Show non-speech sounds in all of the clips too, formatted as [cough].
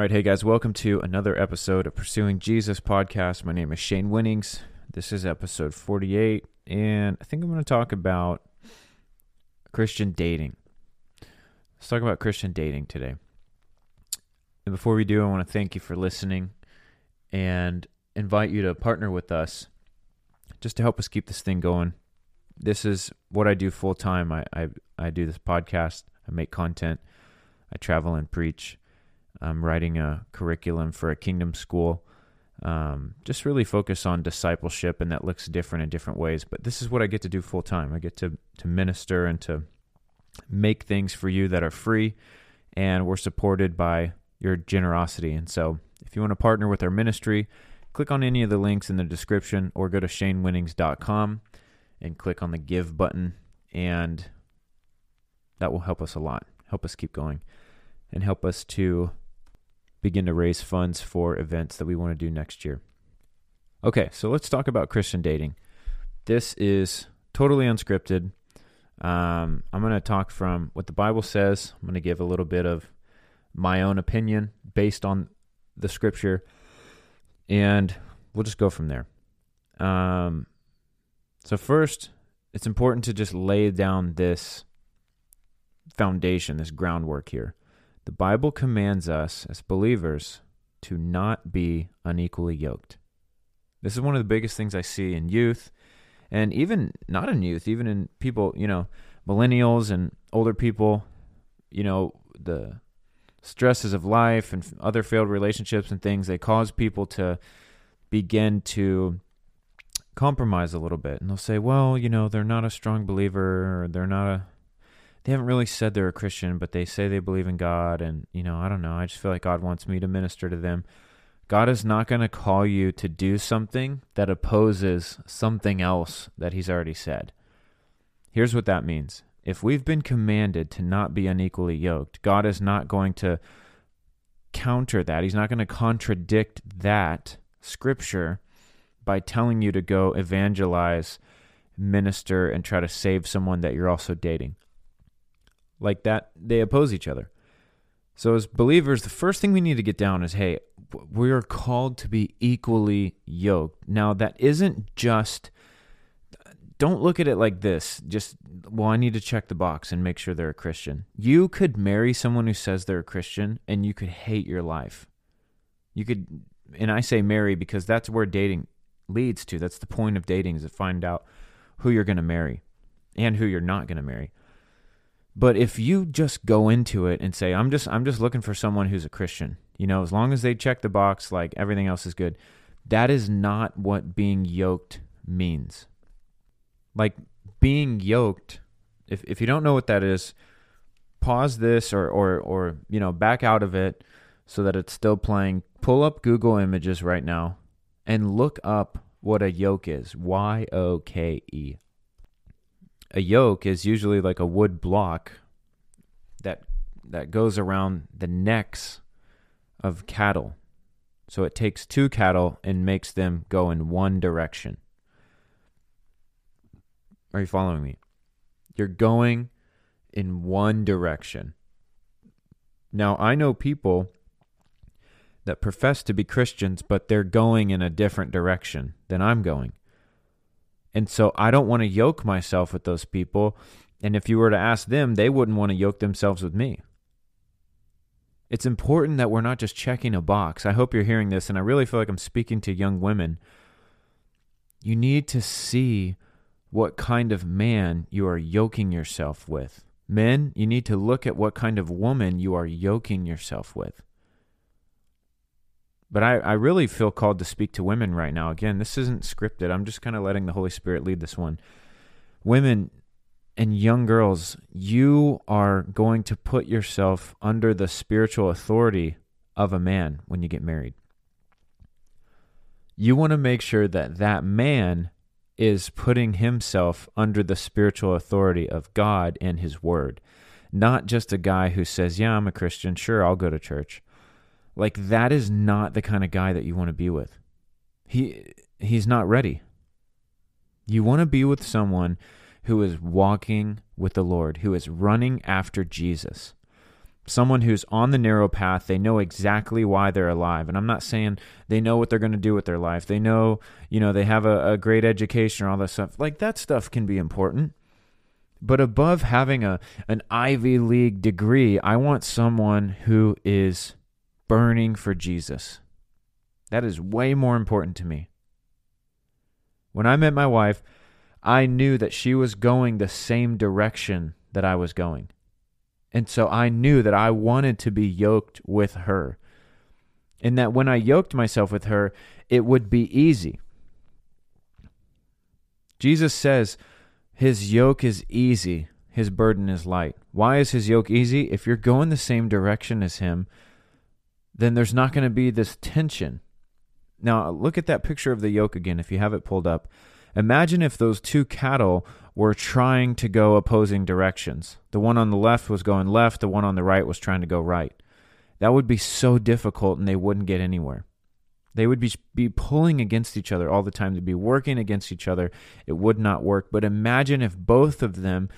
All right, hey guys, welcome to another episode of Pursuing Jesus podcast. My name is Shane Winnings. This is episode 48, and I think I'm going to talk about Christian dating. Let's talk about Christian dating today. And before we do, I want to thank you for listening and invite you to partner with us just to help us keep this thing going. This is what I do full time. I, I, I do this podcast, I make content, I travel and preach. I'm writing a curriculum for a kingdom school. Um, just really focus on discipleship, and that looks different in different ways. But this is what I get to do full time. I get to to minister and to make things for you that are free, and we're supported by your generosity. And so, if you want to partner with our ministry, click on any of the links in the description, or go to shanewinnings.com and click on the give button, and that will help us a lot. Help us keep going, and help us to begin to raise funds for events that we want to do next year. Okay, so let's talk about Christian dating. This is totally unscripted. Um, I'm going to talk from what the Bible says. I'm going to give a little bit of my own opinion based on the scripture, and we'll just go from there. Um, so, first, it's important to just lay down this foundation, this groundwork here. The Bible commands us as believers to not be unequally yoked. This is one of the biggest things I see in youth and even not in youth, even in people, you know, millennials and older people, you know, the stresses of life and other failed relationships and things, they cause people to begin to compromise a little bit. And they'll say, well, you know, they're not a strong believer or they're not a they haven't really said they're a Christian, but they say they believe in God. And, you know, I don't know. I just feel like God wants me to minister to them. God is not going to call you to do something that opposes something else that He's already said. Here's what that means if we've been commanded to not be unequally yoked, God is not going to counter that. He's not going to contradict that scripture by telling you to go evangelize, minister, and try to save someone that you're also dating like that, they oppose each other. So, as believers, the first thing we need to get down is hey, we are called to be equally yoked. Now, that isn't just, don't look at it like this just, well, I need to check the box and make sure they're a Christian. You could marry someone who says they're a Christian and you could hate your life. You could, and I say marry because that's where dating leads to. That's the point of dating is to find out who you're going to marry and who you're not going to marry. But if you just go into it and say, I'm just I'm just looking for someone who's a Christian, you know, as long as they check the box, like everything else is good, that is not what being yoked means. Like being yoked, if if you don't know what that is, pause this or or or you know, back out of it so that it's still playing. Pull up Google Images right now and look up what a yoke is. Y O K E a yoke is usually like a wood block that that goes around the necks of cattle. So it takes two cattle and makes them go in one direction. Are you following me? You're going in one direction. Now, I know people that profess to be Christians, but they're going in a different direction than I'm going. And so I don't want to yoke myself with those people. And if you were to ask them, they wouldn't want to yoke themselves with me. It's important that we're not just checking a box. I hope you're hearing this, and I really feel like I'm speaking to young women. You need to see what kind of man you are yoking yourself with. Men, you need to look at what kind of woman you are yoking yourself with. But I, I really feel called to speak to women right now. Again, this isn't scripted. I'm just kind of letting the Holy Spirit lead this one. Women and young girls, you are going to put yourself under the spiritual authority of a man when you get married. You want to make sure that that man is putting himself under the spiritual authority of God and his word, not just a guy who says, Yeah, I'm a Christian. Sure, I'll go to church. Like, that is not the kind of guy that you want to be with. He, he's not ready. You want to be with someone who is walking with the Lord, who is running after Jesus. Someone who's on the narrow path, they know exactly why they're alive. And I'm not saying they know what they're going to do with their life. They know, you know, they have a, a great education or all that stuff. Like that stuff can be important. But above having a an Ivy League degree, I want someone who is burning for Jesus. That is way more important to me. When I met my wife, I knew that she was going the same direction that I was going. And so I knew that I wanted to be yoked with her. And that when I yoked myself with her, it would be easy. Jesus says his yoke is easy, his burden is light. Why is his yoke easy? If you're going the same direction as him, then there's not going to be this tension. Now, look at that picture of the yoke again if you have it pulled up. Imagine if those two cattle were trying to go opposing directions. The one on the left was going left, the one on the right was trying to go right. That would be so difficult and they wouldn't get anywhere. They would be, be pulling against each other all the time. They'd be working against each other. It would not work. But imagine if both of them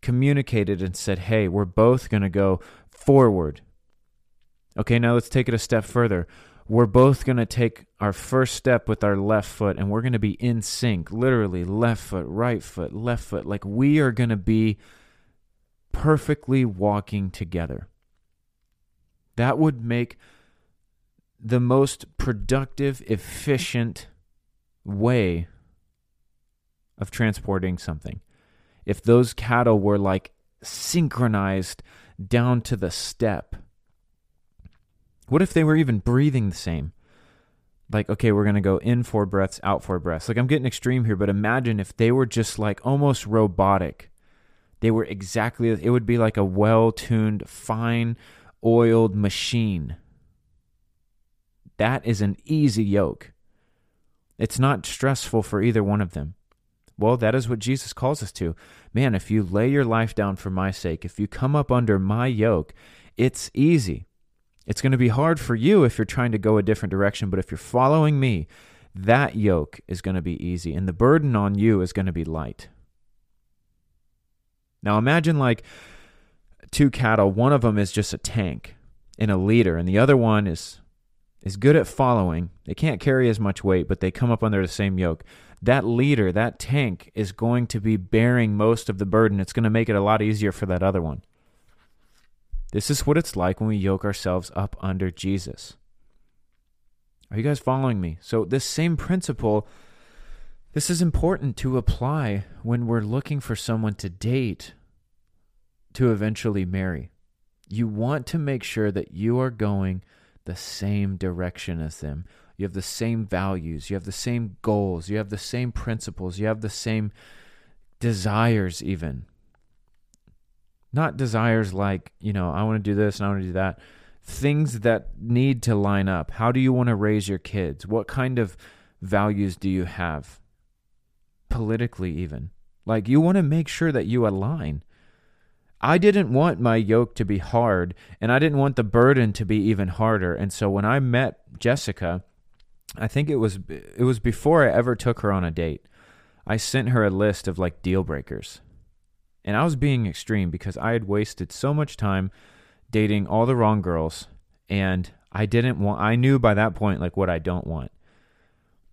communicated and said, hey, we're both going to go forward. Okay, now let's take it a step further. We're both going to take our first step with our left foot and we're going to be in sync literally left foot right foot left foot. Like we are going to be perfectly walking together. That would make the most productive efficient way of transporting something. If those cattle were like synchronized down to the step what if they were even breathing the same? Like, okay, we're going to go in four breaths, out four breaths. Like, I'm getting extreme here, but imagine if they were just like almost robotic. They were exactly, it would be like a well tuned, fine oiled machine. That is an easy yoke. It's not stressful for either one of them. Well, that is what Jesus calls us to. Man, if you lay your life down for my sake, if you come up under my yoke, it's easy. It's going to be hard for you if you're trying to go a different direction, but if you're following me, that yoke is going to be easy and the burden on you is going to be light. Now imagine like two cattle, one of them is just a tank and a leader and the other one is is good at following. They can't carry as much weight, but they come up under the same yoke. That leader, that tank is going to be bearing most of the burden. It's going to make it a lot easier for that other one. This is what it's like when we yoke ourselves up under Jesus. Are you guys following me? So, this same principle, this is important to apply when we're looking for someone to date to eventually marry. You want to make sure that you are going the same direction as them. You have the same values, you have the same goals, you have the same principles, you have the same desires, even. Not desires like, you know, I want to do this and I want to do that. Things that need to line up. How do you want to raise your kids? What kind of values do you have? Politically, even. Like, you want to make sure that you align. I didn't want my yoke to be hard, and I didn't want the burden to be even harder. And so when I met Jessica, I think it was it was before I ever took her on a date. I sent her a list of like deal breakers. And I was being extreme because I had wasted so much time dating all the wrong girls and I didn't want I knew by that point like what I don't want.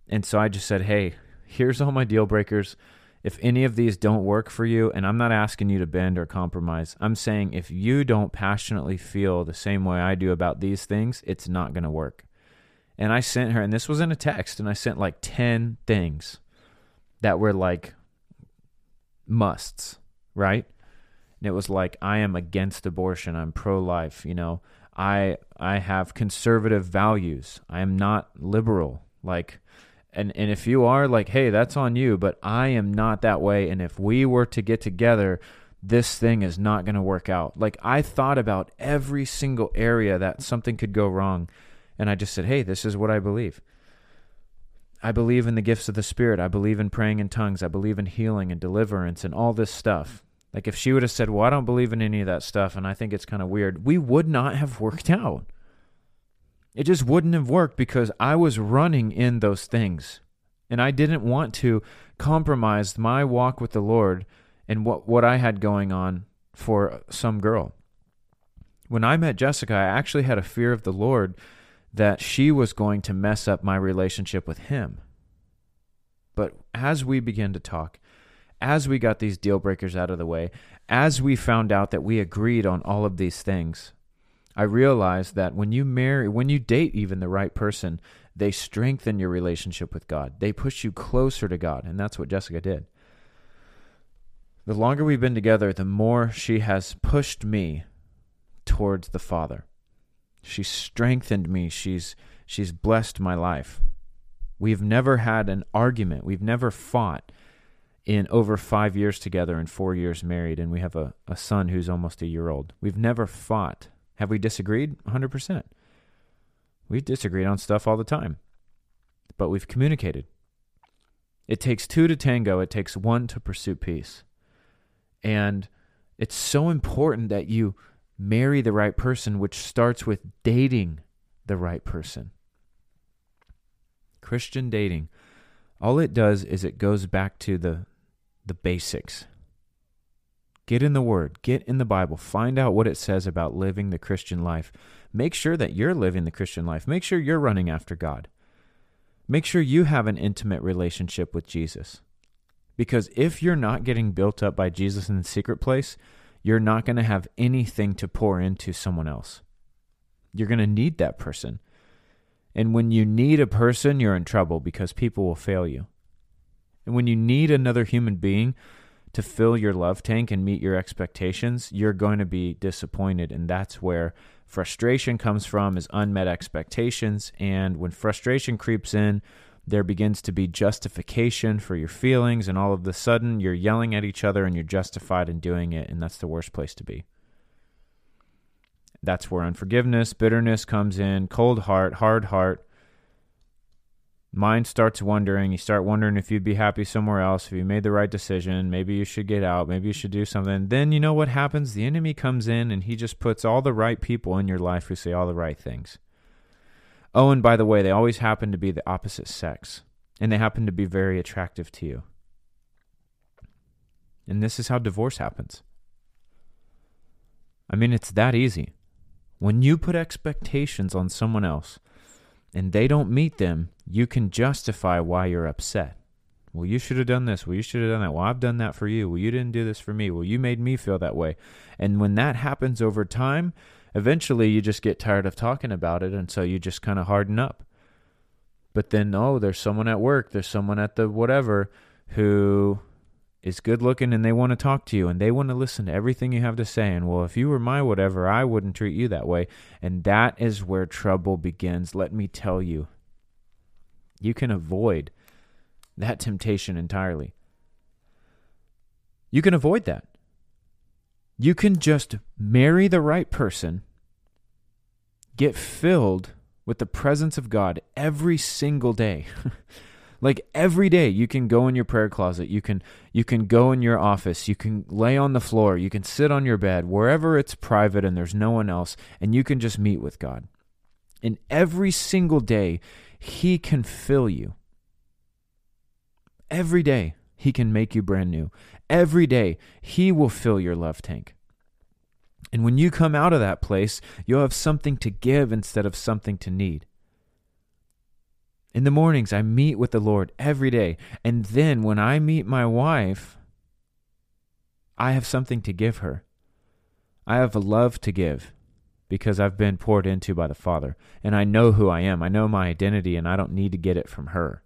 And so I just said, "Hey, here's all my deal breakers. If any of these don't work for you, and I'm not asking you to bend or compromise. I'm saying if you don't passionately feel the same way I do about these things, it's not going to work." And I sent her and this was in a text and I sent like 10 things that were like musts right? And it was like I am against abortion. I'm pro-life. You know, I I have conservative values. I am not liberal. Like, and and if you are like, hey, that's on you. But I am not that way. And if we were to get together, this thing is not going to work out. Like I thought about every single area that something could go wrong, and I just said, hey, this is what I believe. I believe in the gifts of the Spirit. I believe in praying in tongues. I believe in healing and deliverance and all this stuff. Like if she would have said, Well, I don't believe in any of that stuff and I think it's kind of weird, we would not have [laughs] worked out. It just wouldn't have worked because I was running in those things. And I didn't want to compromise my walk with the Lord and what, what I had going on for some girl. When I met Jessica, I actually had a fear of the Lord that she was going to mess up my relationship with him. But as we began to talk, as we got these deal breakers out of the way, as we found out that we agreed on all of these things, I realized that when you marry, when you date even the right person, they strengthen your relationship with God. They push you closer to God. And that's what Jessica did. The longer we've been together, the more she has pushed me towards the Father. She's strengthened me. She's she's blessed my life. We've never had an argument. We've never fought in over five years together and four years married, and we have a, a son who's almost a year old. We've never fought. Have we disagreed? 100%. We've disagreed on stuff all the time, but we've communicated. It takes two to tango, it takes one to pursue peace. And it's so important that you marry the right person, which starts with dating the right person. Christian dating, all it does is it goes back to the the basics. Get in the Word, get in the Bible, find out what it says about living the Christian life. Make sure that you're living the Christian life. Make sure you're running after God. Make sure you have an intimate relationship with Jesus. Because if you're not getting built up by Jesus in the secret place, you're not going to have anything to pour into someone else. You're going to need that person. And when you need a person, you're in trouble because people will fail you. And when you need another human being to fill your love tank and meet your expectations, you're going to be disappointed. And that's where frustration comes from is unmet expectations. And when frustration creeps in, there begins to be justification for your feelings, and all of a sudden you're yelling at each other and you're justified in doing it, and that's the worst place to be. That's where unforgiveness, bitterness comes in, cold heart, hard heart, mind starts wondering. You start wondering if you'd be happy somewhere else, if you made the right decision. Maybe you should get out. Maybe you should do something. Then you know what happens? The enemy comes in and he just puts all the right people in your life who say all the right things. Oh, and by the way, they always happen to be the opposite sex, and they happen to be very attractive to you. And this is how divorce happens. I mean, it's that easy. When you put expectations on someone else, and they don't meet them, you can justify why you're upset. Well, you should have done this. Well, you should have done that. Well, I've done that for you. Well, you didn't do this for me. Well, you made me feel that way. And when that happens over time, eventually you just get tired of talking about it. And so you just kind of harden up. But then, oh, there's someone at work, there's someone at the whatever who is good looking and they want to talk to you and they want to listen to everything you have to say. And well, if you were my whatever, I wouldn't treat you that way. And that is where trouble begins. Let me tell you, you can avoid that temptation entirely. You can avoid that. You can just marry the right person, get filled with the presence of God every single day. [laughs] Like every day you can go in your prayer closet, you can you can go in your office, you can lay on the floor, you can sit on your bed, wherever it's private and there's no one else, and you can just meet with God. And every single day he can fill you. Every day he can make you brand new. Every day he will fill your love tank. And when you come out of that place, you'll have something to give instead of something to need. In the mornings, I meet with the Lord every day. And then when I meet my wife, I have something to give her. I have a love to give because I've been poured into by the Father. And I know who I am. I know my identity, and I don't need to get it from her.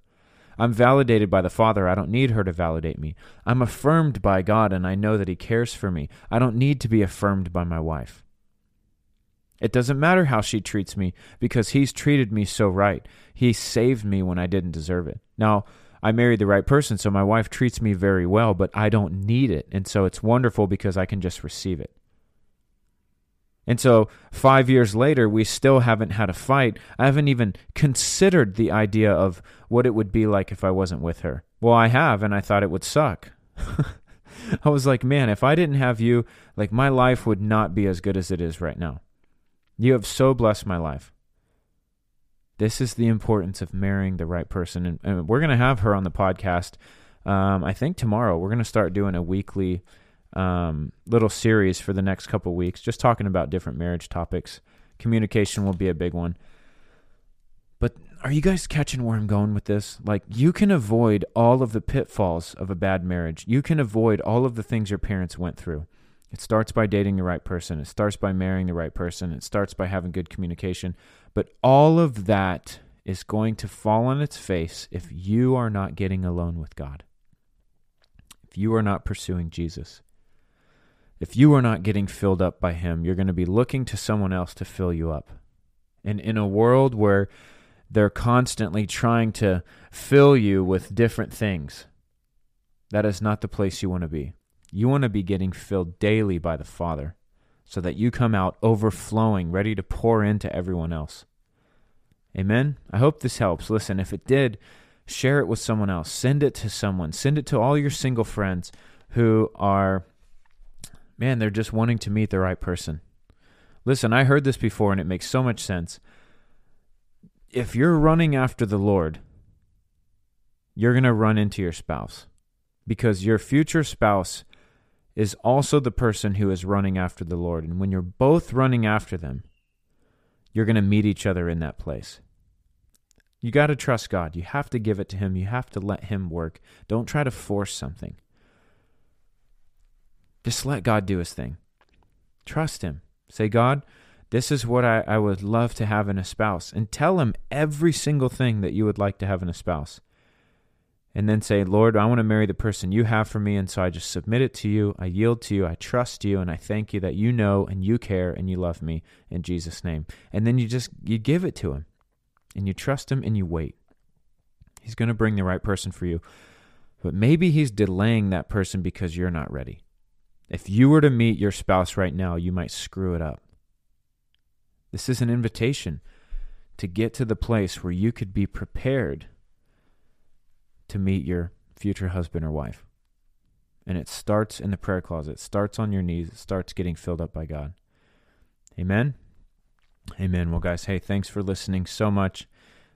I'm validated by the Father. I don't need her to validate me. I'm affirmed by God, and I know that He cares for me. I don't need to be affirmed by my wife. It doesn't matter how she treats me because he's treated me so right. He saved me when I didn't deserve it. Now, I married the right person, so my wife treats me very well, but I don't need it. And so it's wonderful because I can just receive it. And so, five years later, we still haven't had a fight. I haven't even considered the idea of what it would be like if I wasn't with her. Well, I have, and I thought it would suck. [laughs] I was like, man, if I didn't have you, like my life would not be as good as it is right now. You have so blessed my life. This is the importance of marrying the right person. And, and we're going to have her on the podcast. Um, I think tomorrow we're going to start doing a weekly um, little series for the next couple weeks, just talking about different marriage topics. Communication will be a big one. But are you guys catching where I'm going with this? Like, you can avoid all of the pitfalls of a bad marriage. You can avoid all of the things your parents went through. It starts by dating the right person. It starts by marrying the right person. It starts by having good communication. But all of that is going to fall on its face if you are not getting alone with God. If you are not pursuing Jesus. If you are not getting filled up by Him, you're going to be looking to someone else to fill you up. And in a world where they're constantly trying to fill you with different things, that is not the place you want to be. You want to be getting filled daily by the Father so that you come out overflowing, ready to pour into everyone else. Amen. I hope this helps. Listen, if it did, share it with someone else. Send it to someone. Send it to all your single friends who are man, they're just wanting to meet the right person. Listen, I heard this before and it makes so much sense. If you're running after the Lord, you're going to run into your spouse because your future spouse is also the person who is running after the Lord. And when you're both running after them, you're going to meet each other in that place. You got to trust God. You have to give it to Him. You have to let Him work. Don't try to force something. Just let God do his thing. Trust him. Say, God, this is what I, I would love to have in a spouse. And tell him every single thing that you would like to have in a spouse. And then say, Lord, I want to marry the person you have for me. And so I just submit it to you. I yield to you. I trust you. And I thank you that you know and you care and you love me in Jesus' name. And then you just, you give it to him and you trust him and you wait. He's going to bring the right person for you. But maybe he's delaying that person because you're not ready. If you were to meet your spouse right now, you might screw it up. This is an invitation to get to the place where you could be prepared to meet your future husband or wife. And it starts in the prayer closet, it starts on your knees, it starts getting filled up by God. Amen. Amen. Well, guys, hey, thanks for listening so much.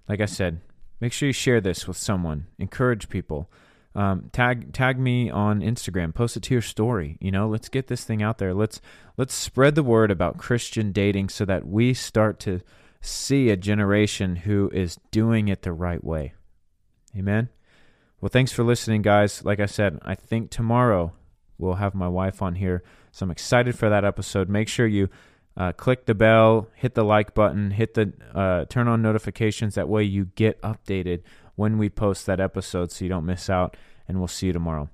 Like I said, make sure you share this with someone, encourage people um, tag tag me on Instagram. Post it to your story. You know, let's get this thing out there. Let's let's spread the word about Christian dating so that we start to see a generation who is doing it the right way. Amen. Well, thanks for listening, guys. Like I said, I think tomorrow we'll have my wife on here, so I'm excited for that episode. Make sure you. Uh, click the bell, hit the like button, hit the uh, turn on notifications. That way you get updated when we post that episode so you don't miss out. And we'll see you tomorrow.